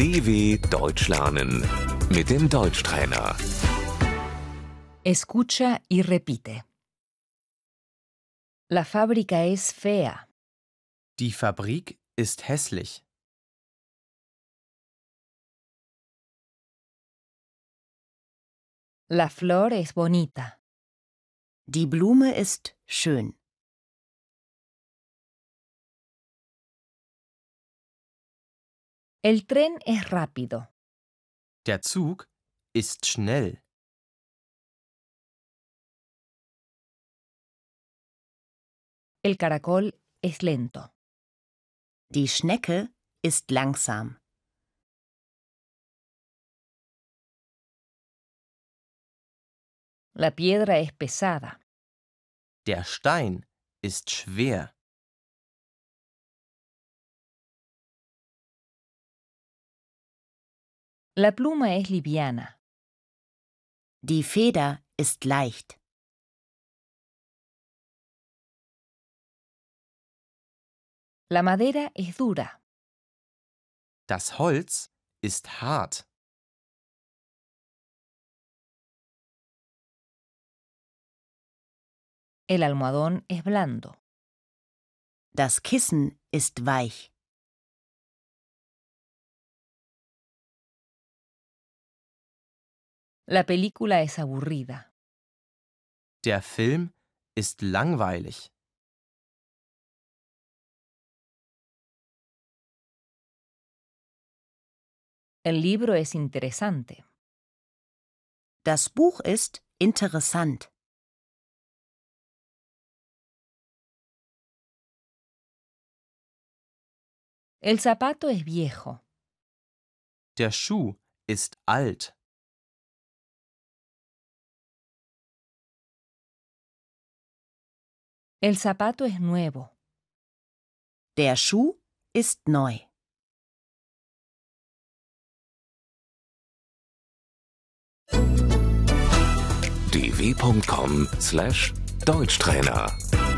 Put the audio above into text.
DW Deutsch lernen mit dem Deutschtrainer. Escucha y repite. La fábrica es fea. Die Fabrik ist hässlich. La flor es bonita. Die Blume ist schön. El tren es rápido. Der Zug ist schnell. El caracol es lento. Die Schnecke ist langsam. La piedra es pesada. Der Stein ist schwer. La pluma es liviana. Die Feder ist leicht. La madera es dura. Das Holz ist hart. El almohadón es blando. Das Kissen ist weich. La película es aburrida. Der Film ist langweilig. El libro es interesante. Das Buch ist interessant. El zapato es viejo. Der Schuh ist alt. El zapato es nuevo. Der Schuh ist neu. dw.com/deutschtrainer